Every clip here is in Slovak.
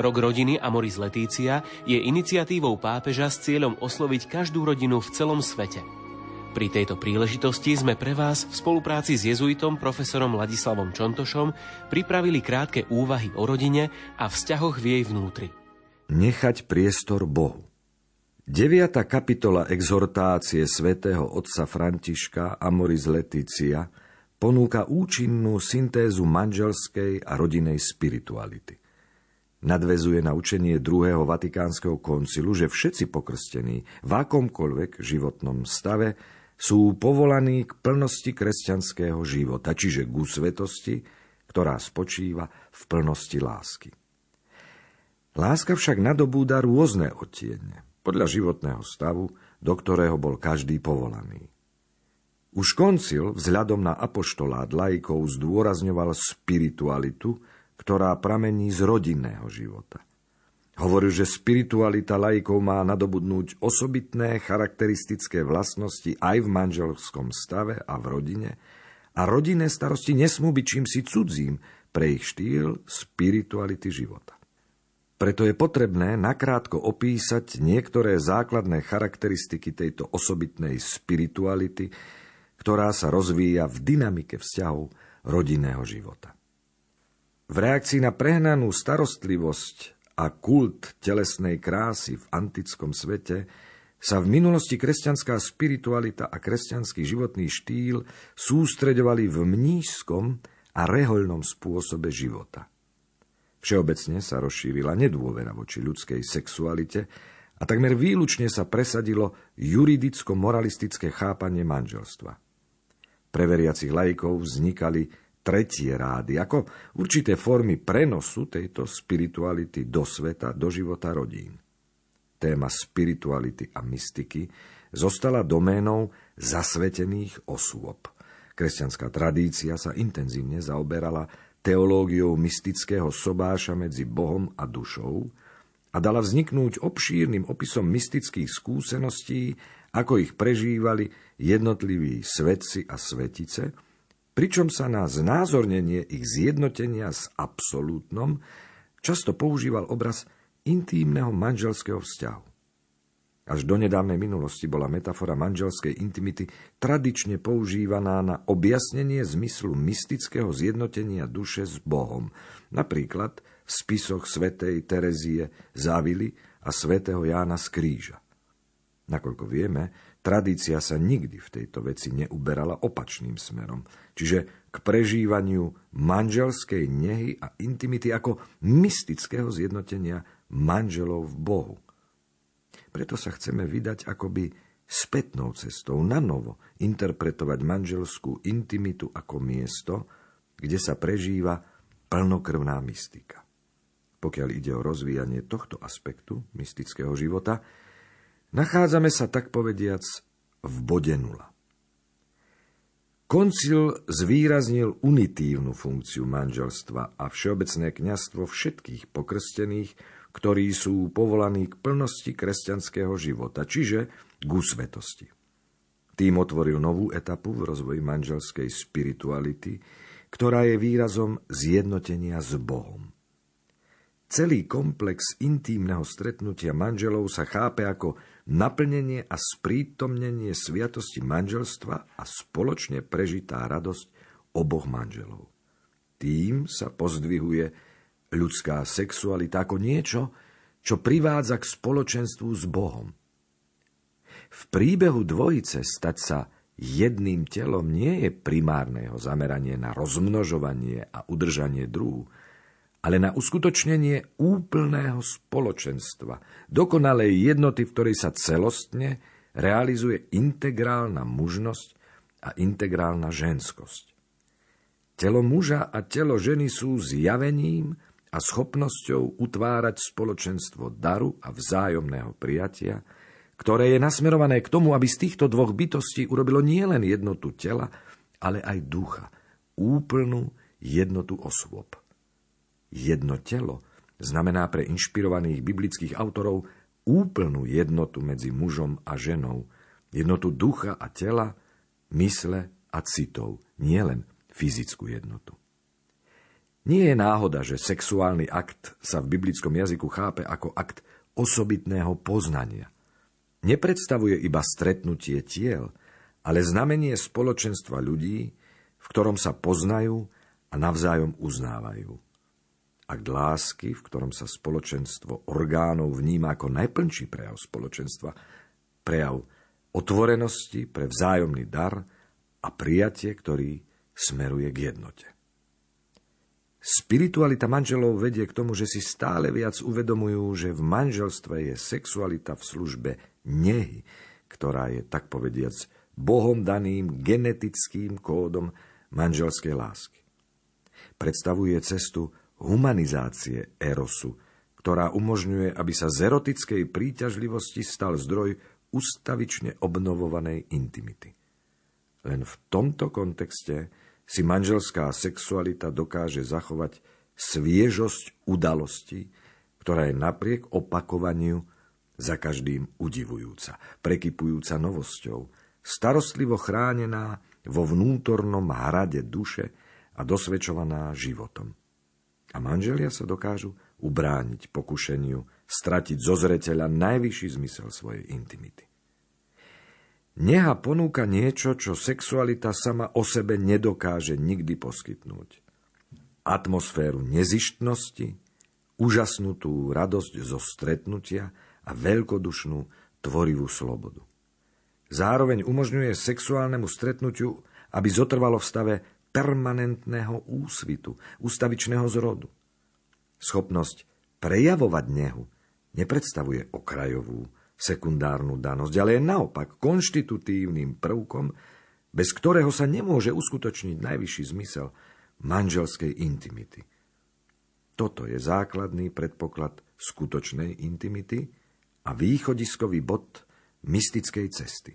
Rok rodiny Amoris Letícia je iniciatívou pápeža s cieľom osloviť každú rodinu v celom svete – pri tejto príležitosti sme pre vás v spolupráci s jezuitom profesorom Ladislavom Čontošom pripravili krátke úvahy o rodine a vzťahoch v jej vnútri. Nechať priestor Bohu. Deviata kapitola exhortácie svätého otca Františka Amoris Leticia ponúka účinnú syntézu manželskej a rodinej spirituality. Nadvezuje na učenie druhého vatikánskeho koncilu, že všetci pokrstení v akomkoľvek životnom stave sú povolaní k plnosti kresťanského života, čiže ku svetosti, ktorá spočíva v plnosti lásky. Láska však nadobúda rôzne odtiene, podľa životného stavu, do ktorého bol každý povolaný. Už koncil vzhľadom na apoštolát laikov zdôrazňoval spiritualitu, ktorá pramení z rodinného života. Hovoril, že spiritualita laikov má nadobudnúť osobitné charakteristické vlastnosti aj v manželskom stave a v rodine a rodinné starosti nesmú byť čímsi cudzím pre ich štýl spirituality života. Preto je potrebné nakrátko opísať niektoré základné charakteristiky tejto osobitnej spirituality, ktorá sa rozvíja v dynamike vzťahov rodinného života. V reakcii na prehnanú starostlivosť a kult telesnej krásy v antickom svete sa v minulosti kresťanská spiritualita a kresťanský životný štýl sústreďovali v mnížskom a rehoľnom spôsobe života. Všeobecne sa rozšírila nedôvera voči ľudskej sexualite a takmer výlučne sa presadilo juridicko-moralistické chápanie manželstva. Pre veriacich lajkov vznikali tretie rády, ako určité formy prenosu tejto spirituality do sveta, do života rodín. Téma spirituality a mystiky zostala doménou zasvetených osôb. Kresťanská tradícia sa intenzívne zaoberala teológiou mystického sobáša medzi Bohom a dušou a dala vzniknúť obšírnym opisom mystických skúseností, ako ich prežívali jednotliví svetci a svetice – pričom sa na znázornenie ich zjednotenia s absolútnom často používal obraz intímneho manželského vzťahu. Až do nedávnej minulosti bola metafora manželskej intimity tradične používaná na objasnenie zmyslu mystického zjednotenia duše s Bohom, napríklad v spisoch svätej Terezie Závily a svätého Jána z Kríža. Nakoľko vieme, tradícia sa nikdy v tejto veci neuberala opačným smerom, čiže k prežívaniu manželskej nehy a intimity ako mystického zjednotenia manželov v Bohu. Preto sa chceme vydať akoby spätnou cestou na novo interpretovať manželskú intimitu ako miesto, kde sa prežíva plnokrvná mystika. Pokiaľ ide o rozvíjanie tohto aspektu mystického života, Nachádzame sa tak povediac v bode nula. Koncil zvýraznil unitívnu funkciu manželstva a všeobecné kňastvo všetkých pokrstených, ktorí sú povolaní k plnosti kresťanského života, čiže k svetosti. Tým otvoril novú etapu v rozvoji manželskej spirituality, ktorá je výrazom zjednotenia s Bohom. Celý komplex intímneho stretnutia manželov sa chápe ako naplnenie a sprítomnenie sviatosti manželstva a spoločne prežitá radosť oboch manželov. Tým sa pozdvihuje ľudská sexualita ako niečo, čo privádza k spoločenstvu s Bohom. V príbehu dvojice stať sa jedným telom nie je primárneho zameranie na rozmnožovanie a udržanie druhu, ale na uskutočnenie úplného spoločenstva, dokonalej jednoty, v ktorej sa celostne realizuje integrálna mužnosť a integrálna ženskosť. Telo muža a telo ženy sú zjavením a schopnosťou utvárať spoločenstvo daru a vzájomného prijatia, ktoré je nasmerované k tomu, aby z týchto dvoch bytostí urobilo nielen jednotu tela, ale aj ducha, úplnú jednotu osôb. Jedno telo znamená pre inšpirovaných biblických autorov úplnú jednotu medzi mužom a ženou, jednotu ducha a tela, mysle a citov, nielen fyzickú jednotu. Nie je náhoda, že sexuálny akt sa v biblickom jazyku chápe ako akt osobitného poznania. Nepredstavuje iba stretnutie tiel, ale znamenie spoločenstva ľudí, v ktorom sa poznajú a navzájom uznávajú. Akt lásky, v ktorom sa spoločenstvo orgánov vníma ako najplnší prejav spoločenstva, prejav otvorenosti pre vzájomný dar a prijatie, ktorý smeruje k jednote. Spiritualita manželov vedie k tomu, že si stále viac uvedomujú, že v manželstve je sexualita v službe nehy, ktorá je, tak povediac, Bohom daným genetickým kódom manželskej lásky. Predstavuje cestu humanizácie erosu, ktorá umožňuje, aby sa z erotickej príťažlivosti stal zdroj ustavične obnovovanej intimity. Len v tomto kontexte si manželská sexualita dokáže zachovať sviežosť udalosti, ktorá je napriek opakovaniu za každým udivujúca, prekypujúca novosťou, starostlivo chránená vo vnútornom hrade duše a dosvedčovaná životom. A manželia sa dokážu ubrániť pokušeniu, stratiť zo zreteľa najvyšší zmysel svojej intimity. Neha ponúka niečo, čo sexualita sama o sebe nedokáže nikdy poskytnúť. Atmosféru nezištnosti, úžasnutú radosť zo stretnutia a veľkodušnú tvorivú slobodu. Zároveň umožňuje sexuálnemu stretnutiu, aby zotrvalo v stave permanentného úsvitu, ústavičného zrodu. Schopnosť prejavovať nehu nepredstavuje okrajovú, sekundárnu danosť, ale je naopak konštitutívnym prvkom, bez ktorého sa nemôže uskutočniť najvyšší zmysel manželskej intimity. Toto je základný predpoklad skutočnej intimity a východiskový bod mystickej cesty.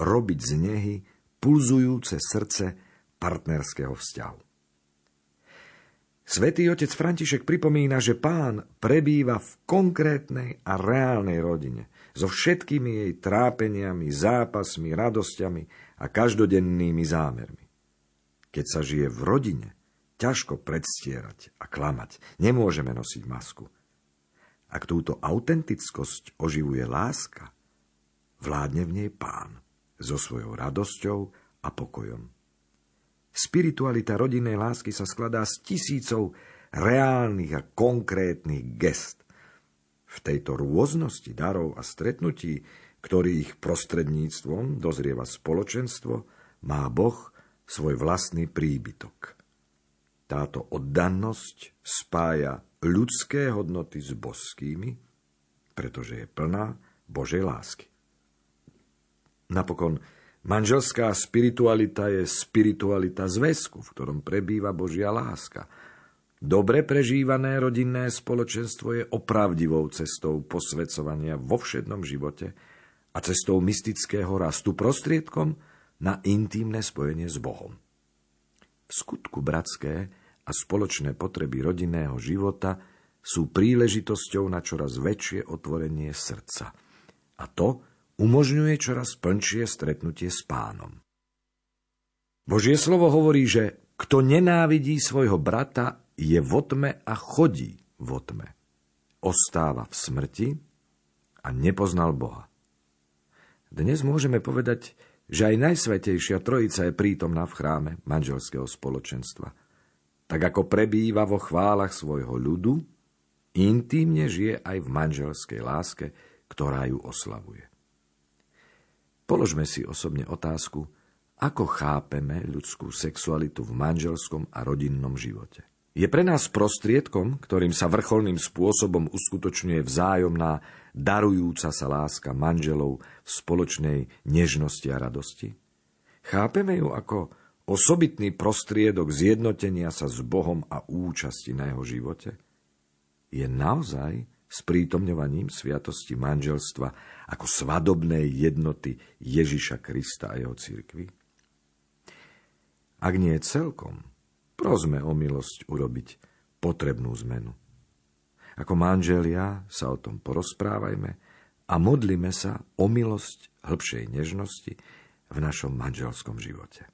Robiť z nehy pulzujúce srdce partnerského vzťahu. Svetý otec František pripomína, že pán prebýva v konkrétnej a reálnej rodine, so všetkými jej trápeniami, zápasmi, radosťami a každodennými zámermi. Keď sa žije v rodine, ťažko predstierať a klamať. Nemôžeme nosiť masku. Ak túto autentickosť oživuje láska, vládne v nej pán so svojou radosťou a pokojom. Spiritualita rodinnej lásky sa skladá z tisícov reálnych a konkrétnych gest. V tejto rôznosti darov a stretnutí, ktorých prostredníctvom dozrieva spoločenstvo, má Boh svoj vlastný príbytok. Táto oddannosť spája ľudské hodnoty s božskými, pretože je plná Božej lásky. Napokon Manželská spiritualita je spiritualita zväzku, v ktorom prebýva Božia láska. Dobre prežívané rodinné spoločenstvo je opravdivou cestou posvedcovania vo všednom živote a cestou mystického rastu prostriedkom na intímne spojenie s Bohom. V skutku bratské a spoločné potreby rodinného života sú príležitosťou na čoraz väčšie otvorenie srdca. A to, umožňuje čoraz plnšie stretnutie s pánom. Božie slovo hovorí, že kto nenávidí svojho brata, je v otme a chodí v otme. Ostáva v smrti a nepoznal Boha. Dnes môžeme povedať, že aj Najsvetejšia Trojica je prítomná v chráme manželského spoločenstva. Tak ako prebýva vo chválach svojho ľudu, intímne žije aj v manželskej láske, ktorá ju oslavuje. Položme si osobne otázku, ako chápeme ľudskú sexualitu v manželskom a rodinnom živote. Je pre nás prostriedkom, ktorým sa vrcholným spôsobom uskutočňuje vzájomná, darujúca sa láska manželov v spoločnej nežnosti a radosti? Chápeme ju ako osobitný prostriedok zjednotenia sa s Bohom a účasti na jeho živote, je naozaj sprítomňovaním sviatosti manželstva ako svadobnej jednoty Ježiša Krista a jeho církvy? Ak nie celkom, prosme o milosť urobiť potrebnú zmenu. Ako manželia sa o tom porozprávajme a modlíme sa o milosť hĺbšej nežnosti v našom manželskom živote.